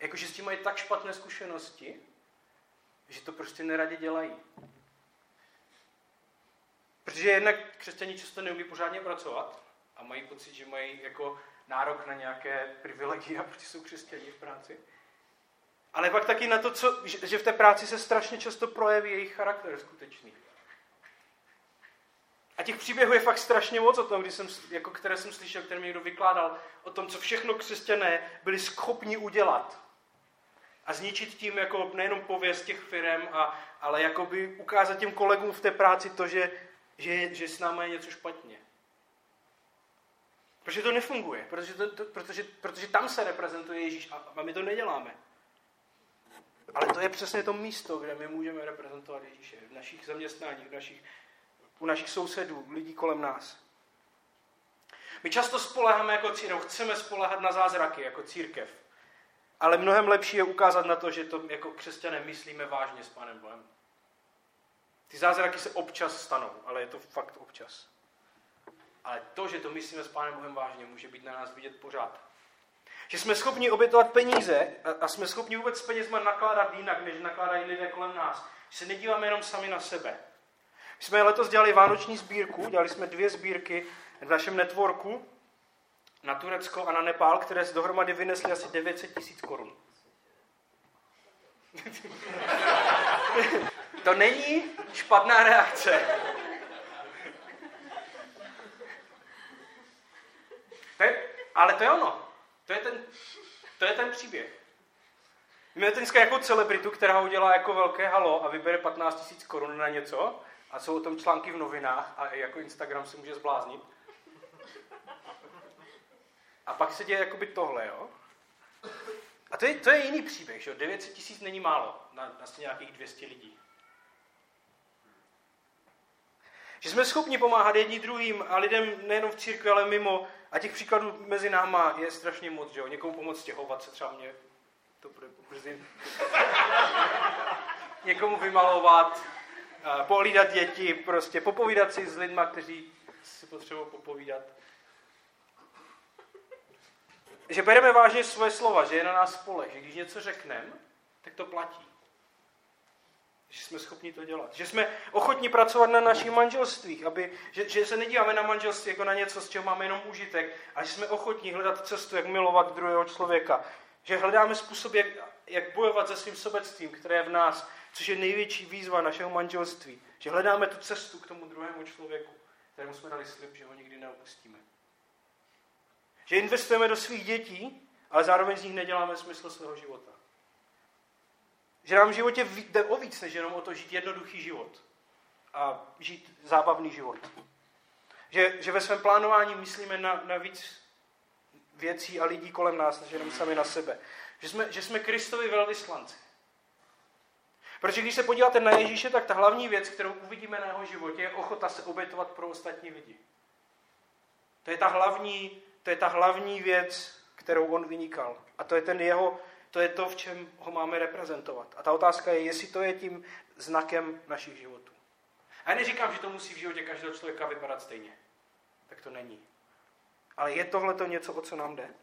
Jakože s tím mají tak špatné zkušenosti, že to prostě neradě dělají. Protože jednak křesťané často neumí pořádně pracovat a mají pocit, že mají jako nárok na nějaké privilegie, protože jsou křesťaní v práci. Ale pak taky na to, co, že v té práci se strašně často projeví jejich charakter skutečný. A těch příběhů je fakt strašně moc o tom, když jsem, jako které jsem slyšel, které mi někdo vykládal, o tom, co všechno křesťané byli schopni udělat. A zničit tím jako nejenom pověst těch firm, a, ale jakoby ukázat těm kolegům v té práci to, že, že, že s námi je něco špatně. Protože to nefunguje, protože, to, to, protože, protože tam se reprezentuje Ježíš a, a my to neděláme. Ale to je přesně to místo, kde my můžeme reprezentovat Ježíše. V našich zaměstnáních, v našich, u našich sousedů, lidí kolem nás. My často spoleháme jako církev, chceme spolehat na zázraky jako církev. Ale mnohem lepší je ukázat na to, že to jako křesťané myslíme vážně s Pánem Bohem. Ty zázraky se občas stanou, ale je to fakt občas. Ale to, že to myslíme s Pánem Bohem vážně, může být na nás vidět pořád. Že jsme schopni obětovat peníze a jsme schopni vůbec s penězma nakládat jinak, než nakládají lidé kolem nás. Že se nedíváme jenom sami na sebe. My jsme letos dělali vánoční sbírku, dělali jsme dvě sbírky v našem networku na Turecko a na Nepál, které z dohromady vynesly asi 900 tisíc korun. To není špatná reakce. Ale to je ono. To je ten, to je ten příběh. Máme dneska jako celebritu, která udělá jako velké halo a vybere 15 000 korun na něco a jsou o tom články v novinách a jako Instagram se může zbláznit. A pak se děje jakoby tohle, jo? A to je, to je jiný příběh, že 900 tisíc není málo na, na nějakých 200 lidí. Že jsme schopni pomáhat jedni druhým a lidem nejenom v církvi, ale mimo. A těch příkladů mezi náma je strašně moc, že jo? Někomu pomoct stěhovat se třeba mě, to bude brzy. Někomu vymalovat, pohlídat děti, prostě popovídat si s lidma, kteří si potřebují popovídat. Že bereme vážně svoje slova, že je na nás spolek, že když něco řekneme, tak to platí. Že jsme schopni to dělat. Že jsme ochotní pracovat na našich manželstvích. Aby, že, že se nedíváme na manželství jako na něco, z čeho máme jenom užitek, ale že jsme ochotní hledat cestu, jak milovat druhého člověka. Že hledáme způsob, jak, jak bojovat se svým sobectvím, které je v nás, což je největší výzva našeho manželství. Že hledáme tu cestu k tomu druhému člověku, kterému jsme dali slib, že ho nikdy neopustíme. Že investujeme do svých dětí, ale zároveň z nich neděláme smysl svého života. Že nám v životě jde o víc, než jenom o to žít jednoduchý život a žít zábavný život. Že, že ve svém plánování myslíme na, na víc věcí a lidí kolem nás, než jenom sami na sebe. Že jsme, že jsme Kristovi velvyslanci. Protože když se podíváte na Ježíše, tak ta hlavní věc, kterou uvidíme na jeho životě, je ochota se obětovat pro ostatní lidi. To je ta hlavní, to je ta hlavní věc, kterou on vynikal. A to je ten jeho to je to, v čem ho máme reprezentovat. A ta otázka je, jestli to je tím znakem našich životů. A já neříkám, že to musí v životě každého člověka vypadat stejně. Tak to není. Ale je tohle to něco, o co nám jde?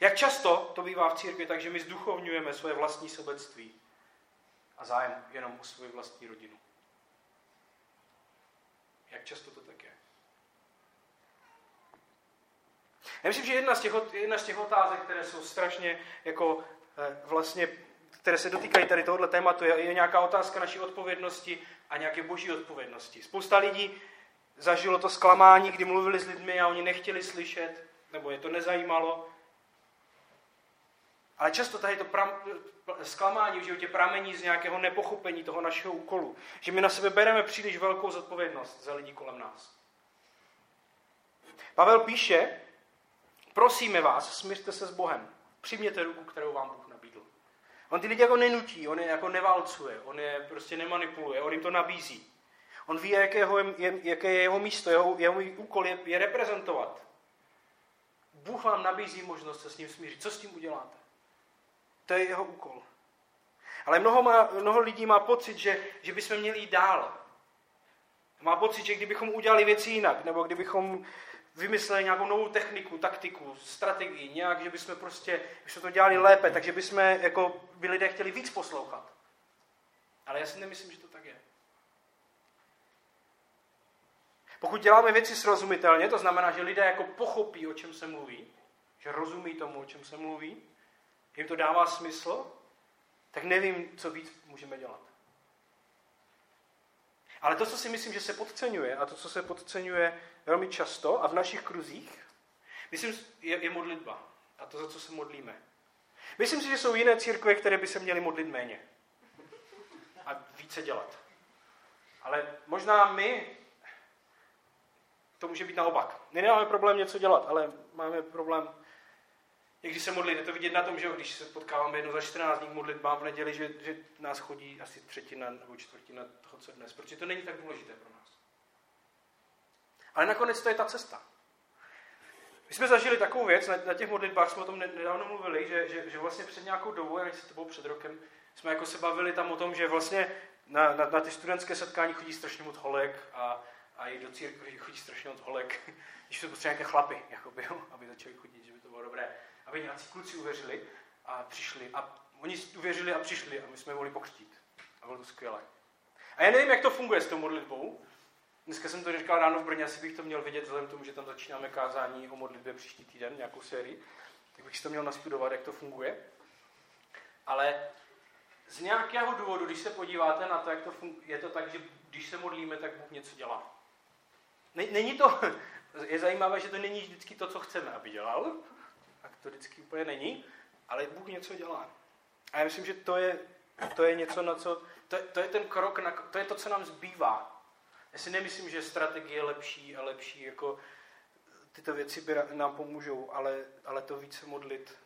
Jak často to bývá v církvi, takže my zduchovňujeme svoje vlastní sobectví a zájem jenom o svou vlastní rodinu. Jak často to tak je? Já myslím, že jedna z těch, jedna z těch otázek, které jsou strašně jako eh, vlastně, které se dotýkají tady tohoto tématu, je, je nějaká otázka naší odpovědnosti a nějaké boží odpovědnosti. Spousta lidí zažilo to zklamání, kdy mluvili s lidmi a oni nechtěli slyšet, nebo je to nezajímalo. Ale často tady to pram, zklamání v životě pramení z nějakého nepochopení toho našeho úkolu. Že my na sebe bereme příliš velkou zodpovědnost za lidi kolem nás. Pavel píše, Prosíme vás, smířte se s Bohem. Přijměte ruku, kterou vám Bůh nabídl. On ty lidi jako nenutí, on je jako nevalcuje, on je prostě nemanipuluje, on jim to nabízí. On ví, jakého je, jaké je jeho místo, jeho, jeho úkol je, je reprezentovat. Bůh vám nabízí možnost se s ním smířit. Co s tím uděláte? To je jeho úkol. Ale mnoho, má, mnoho lidí má pocit, že, že bychom měli jít dál. Má pocit, že kdybychom udělali věci jinak, nebo kdybychom vymysleli nějakou novou techniku, taktiku, strategii, nějak, že bychom prostě, bychom to dělali lépe, takže bychom jako by lidé chtěli víc poslouchat. Ale já si nemyslím, že to tak je. Pokud děláme věci srozumitelně, to znamená, že lidé jako pochopí, o čem se mluví, že rozumí tomu, o čem se mluví, jim to dává smysl, tak nevím, co víc můžeme dělat. Ale to, co si myslím, že se podceňuje, a to, co se podceňuje velmi často a v našich kruzích, myslím, je, je modlitba. A to, za co se modlíme. Myslím si, že jsou jiné církve, které by se měly modlit méně. A více dělat. Ale možná my, to může být naopak. My nemáme problém něco dělat, ale máme problém jak když se modlit, je to vidět na tom, že když se potkáváme jedno za 14 dní modlitbám v neděli, že, že nás chodí asi třetina nebo čtvrtina toho, co dnes, protože to není tak důležité pro nás. Ale nakonec to je ta cesta. My jsme zažili takovou věc, na, na těch modlitbách jsme o tom nedávno mluvili, že, že, že vlastně před nějakou dobou, jak se to bylo před rokem, jsme jako se bavili tam o tom, že vlastně na, na, na ty studentské setkání chodí strašně moc holek a, a i do církve chodí strašně moc holek, (laughs) když to potřebuje nějaké chlapy, jakoby, aby začali chodit, že by to bylo dobré aby nějací kluci uvěřili a přišli. A oni uvěřili a přišli a my jsme je mohli pokřtít. A bylo to skvělé. A já nevím, jak to funguje s tou modlitbou. Dneska jsem to říkal ráno v Brně, asi bych to měl vědět, vzhledem tomu, že tam začínáme kázání o modlitbě příští týden, nějakou sérii. Tak bych si to měl nastudovat, jak to funguje. Ale z nějakého důvodu, když se podíváte na to, jak to funguje, je to tak, že když se modlíme, tak Bůh něco dělá. Není to, (laughs) je zajímavé, že to není vždycky to, co chceme, aby dělal, tak to vždycky úplně není, ale Bůh něco dělá. A já myslím, že to je, to je něco, na co, to, to je ten krok, na, to je to, co nám zbývá. Já si nemyslím, že strategie je lepší a lepší, jako tyto věci nám pomůžou, ale, ale to více modlit.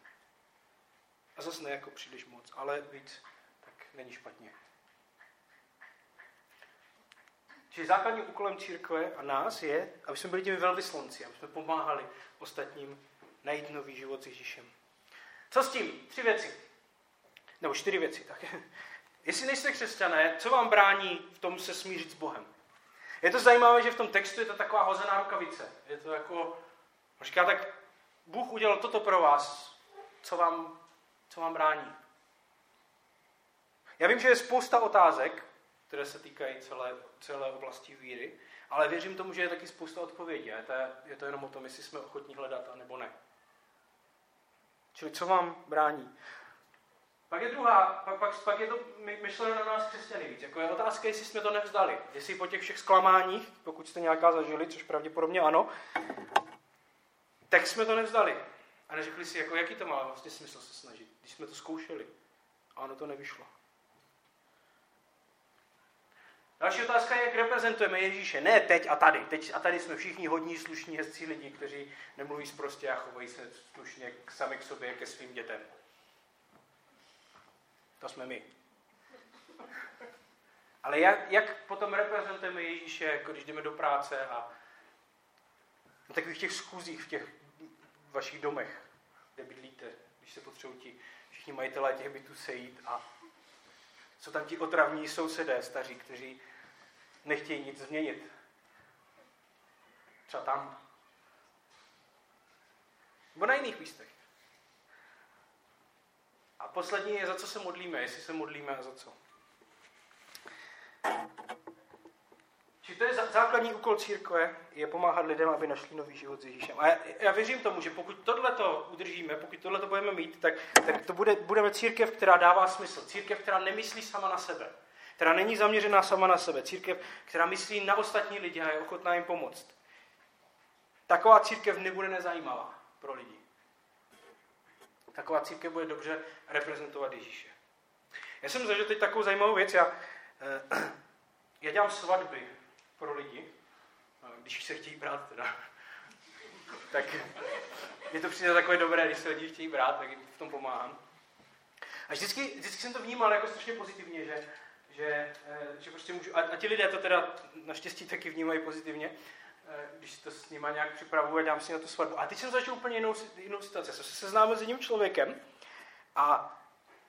A zase ne jako příliš moc, ale víc, tak není špatně. Čili základním úkolem církve a nás je, aby jsme byli těmi velvyslanci, aby jsme pomáhali ostatním najít nový život s Ježíšem. Co s tím? Tři věci. Nebo čtyři věci. Tak. (laughs) Jestli nejste křesťané, co vám brání v tom se smířit s Bohem? Je to zajímavé, že v tom textu je to taková hozená rukavice. Je to jako, říká tak, Bůh udělal toto pro vás, co vám, co vám brání. Já vím, že je spousta otázek, které se týkají celé, celé oblasti víry, ale věřím tomu, že je taky spousta odpovědí. Je to, je to jenom o tom, jestli jsme ochotní hledat, a nebo ne. Čili co vám brání? Pak je druhá, pak, pak, pak je to myšleno na nás křesťany víc. Jako je otázka, jestli jsme to nevzdali. Jestli po těch všech zklamáních, pokud jste nějaká zažili, což pravděpodobně ano, tak jsme to nevzdali. A neřekli si, jako, jaký to má vlastně smysl se snažit, když jsme to zkoušeli. A ono to nevyšlo. Další otázka je, jak reprezentujeme Ježíše. Ne teď a tady. Teď a tady jsme všichni hodní, slušní, hezcí lidi, kteří nemluví zprostě a chovají se slušně sami k sobě, ke svým dětem. To jsme my. Ale jak, jak potom reprezentujeme Ježíše, jako když jdeme do práce a na takových těch schůzích v těch vašich domech, kde bydlíte, když se potřebují ti všichni majitelé těch bytů sejít a jsou tam ti otravní sousedé staří, kteří nechtějí nic změnit. Třeba tam. Nebo na jiných místech. A poslední je, za co se modlíme, jestli se modlíme a za co. Či to je základní úkol církve, je pomáhat lidem, aby našli nový život s Ježíšem. A já, já věřím tomu, že pokud tohle to udržíme, pokud tohle to budeme mít, tak, tak to bude, budeme církev, která dává smysl. Církev, která nemyslí sama na sebe. Která není zaměřená sama na sebe. Církev, která myslí na ostatní lidi a je ochotná jim pomoct. Taková církev nebude nezajímavá pro lidi. Taková církev bude dobře reprezentovat Ježíše. Já jsem zažil teď takovou zajímavou věc. Já, eh, (clears throat) já dělám svatby pro lidi, když se chtějí brát teda. (laughs) tak je to přijde takové dobré, když se lidi chtějí brát, tak jim v tom pomáhám. A vždycky, vždycky jsem to vnímal jako strašně pozitivně, že, že, eh, že prostě můžu, a, a ti lidé to teda naštěstí taky vnímají pozitivně, eh, když to s nima nějak připravuju a dám si na tu svatbu. A teď jsem začal úplně jinou, jinou situaci. Jsem se seznámil s jedním člověkem a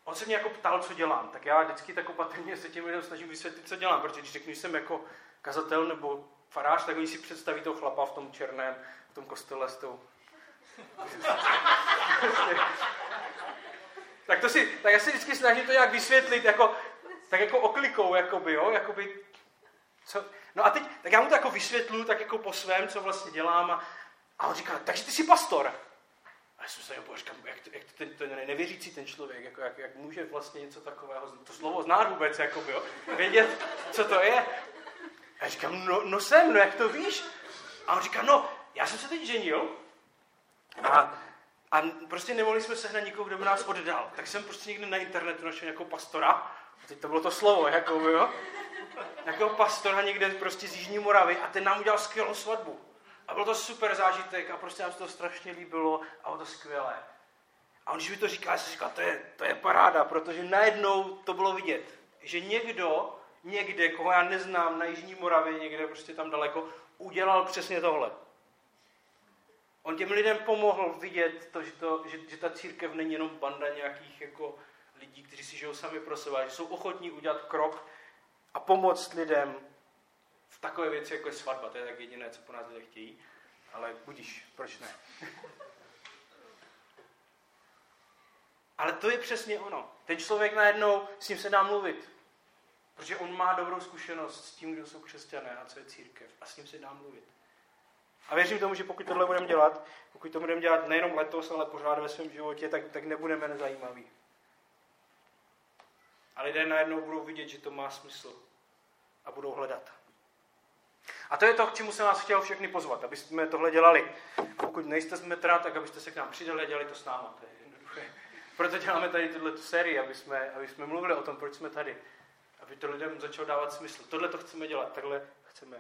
on se mě jako ptal, co dělám. Tak já vždycky tak opatrně se těm lidem snažím vysvětlit, co dělám, protože když řeknu, že jsem jako kazatel nebo farář, tak oni si představí toho chlapa v tom černém, v tom kostele s tou... (laughs) tak to si, tak já si vždycky snažím to nějak vysvětlit, jako, tak jako oklikou, jakoby, jo, jakoby, co, no a teď, tak já mu to jako vysvětlu, tak jako po svém, co vlastně dělám a, a on říká, takže ty jsi pastor. A já jsem se jako říkám, jak to, jak to ten, ten nevěřící ten člověk, jako, jak, jak může vlastně něco takového, to slovo znát vůbec, jako jo, vědět, co to je. A já říkám, no, no jsem, no jak to víš? A on říká, no, já jsem se teď ženil a, a prostě nemohli jsme sehnat nikoho, kdo by nás oddal. Tak jsem prostě někde na internetu našel nějakou pastora, a teď to bylo to slovo, jako jo, nějakého pastora někde prostě z Jižní Moravy a ten nám udělal skvělou svatbu. A byl to super zážitek a prostě nám se to strašně líbilo a bylo to skvělé. A on, když mi to říká, já jsem říkal, to je, to je paráda, protože najednou to bylo vidět, že někdo někde, koho já neznám, na Jižní Moravě, někde prostě tam daleko, udělal přesně tohle. On těm lidem pomohl vidět to, že, to, že, že ta církev není jenom banda nějakých jako lidí, kteří si žijou sami pro sebe, že jsou ochotní udělat krok a pomoct lidem v takové věci, jako je svatba. To je tak jediné, co po nás lidé chtějí. Ale budíš, proč ne? (laughs) Ale to je přesně ono. Ten člověk najednou, s ním se dá mluvit. Protože on má dobrou zkušenost s tím, kdo jsou křesťané a co je církev. A s ním se dá mluvit. A věřím tomu, že pokud tohle budeme dělat, pokud to budeme dělat nejenom letos, ale pořád ve svém životě, tak, tak nebudeme nezajímaví. A lidé najednou budou vidět, že to má smysl. A budou hledat. A to je to, k čemu jsem vás chtěl všechny pozvat, aby jsme tohle dělali. Pokud nejste z metra, tak abyste se k nám přidali a dělali to s náma. To je jednoduché. Proto děláme tady tuhle sérii, aby jsme, aby jsme mluvili o tom, proč jsme tady. Aby to lidem začalo dávat smysl. Tohle to chceme dělat, takhle chceme.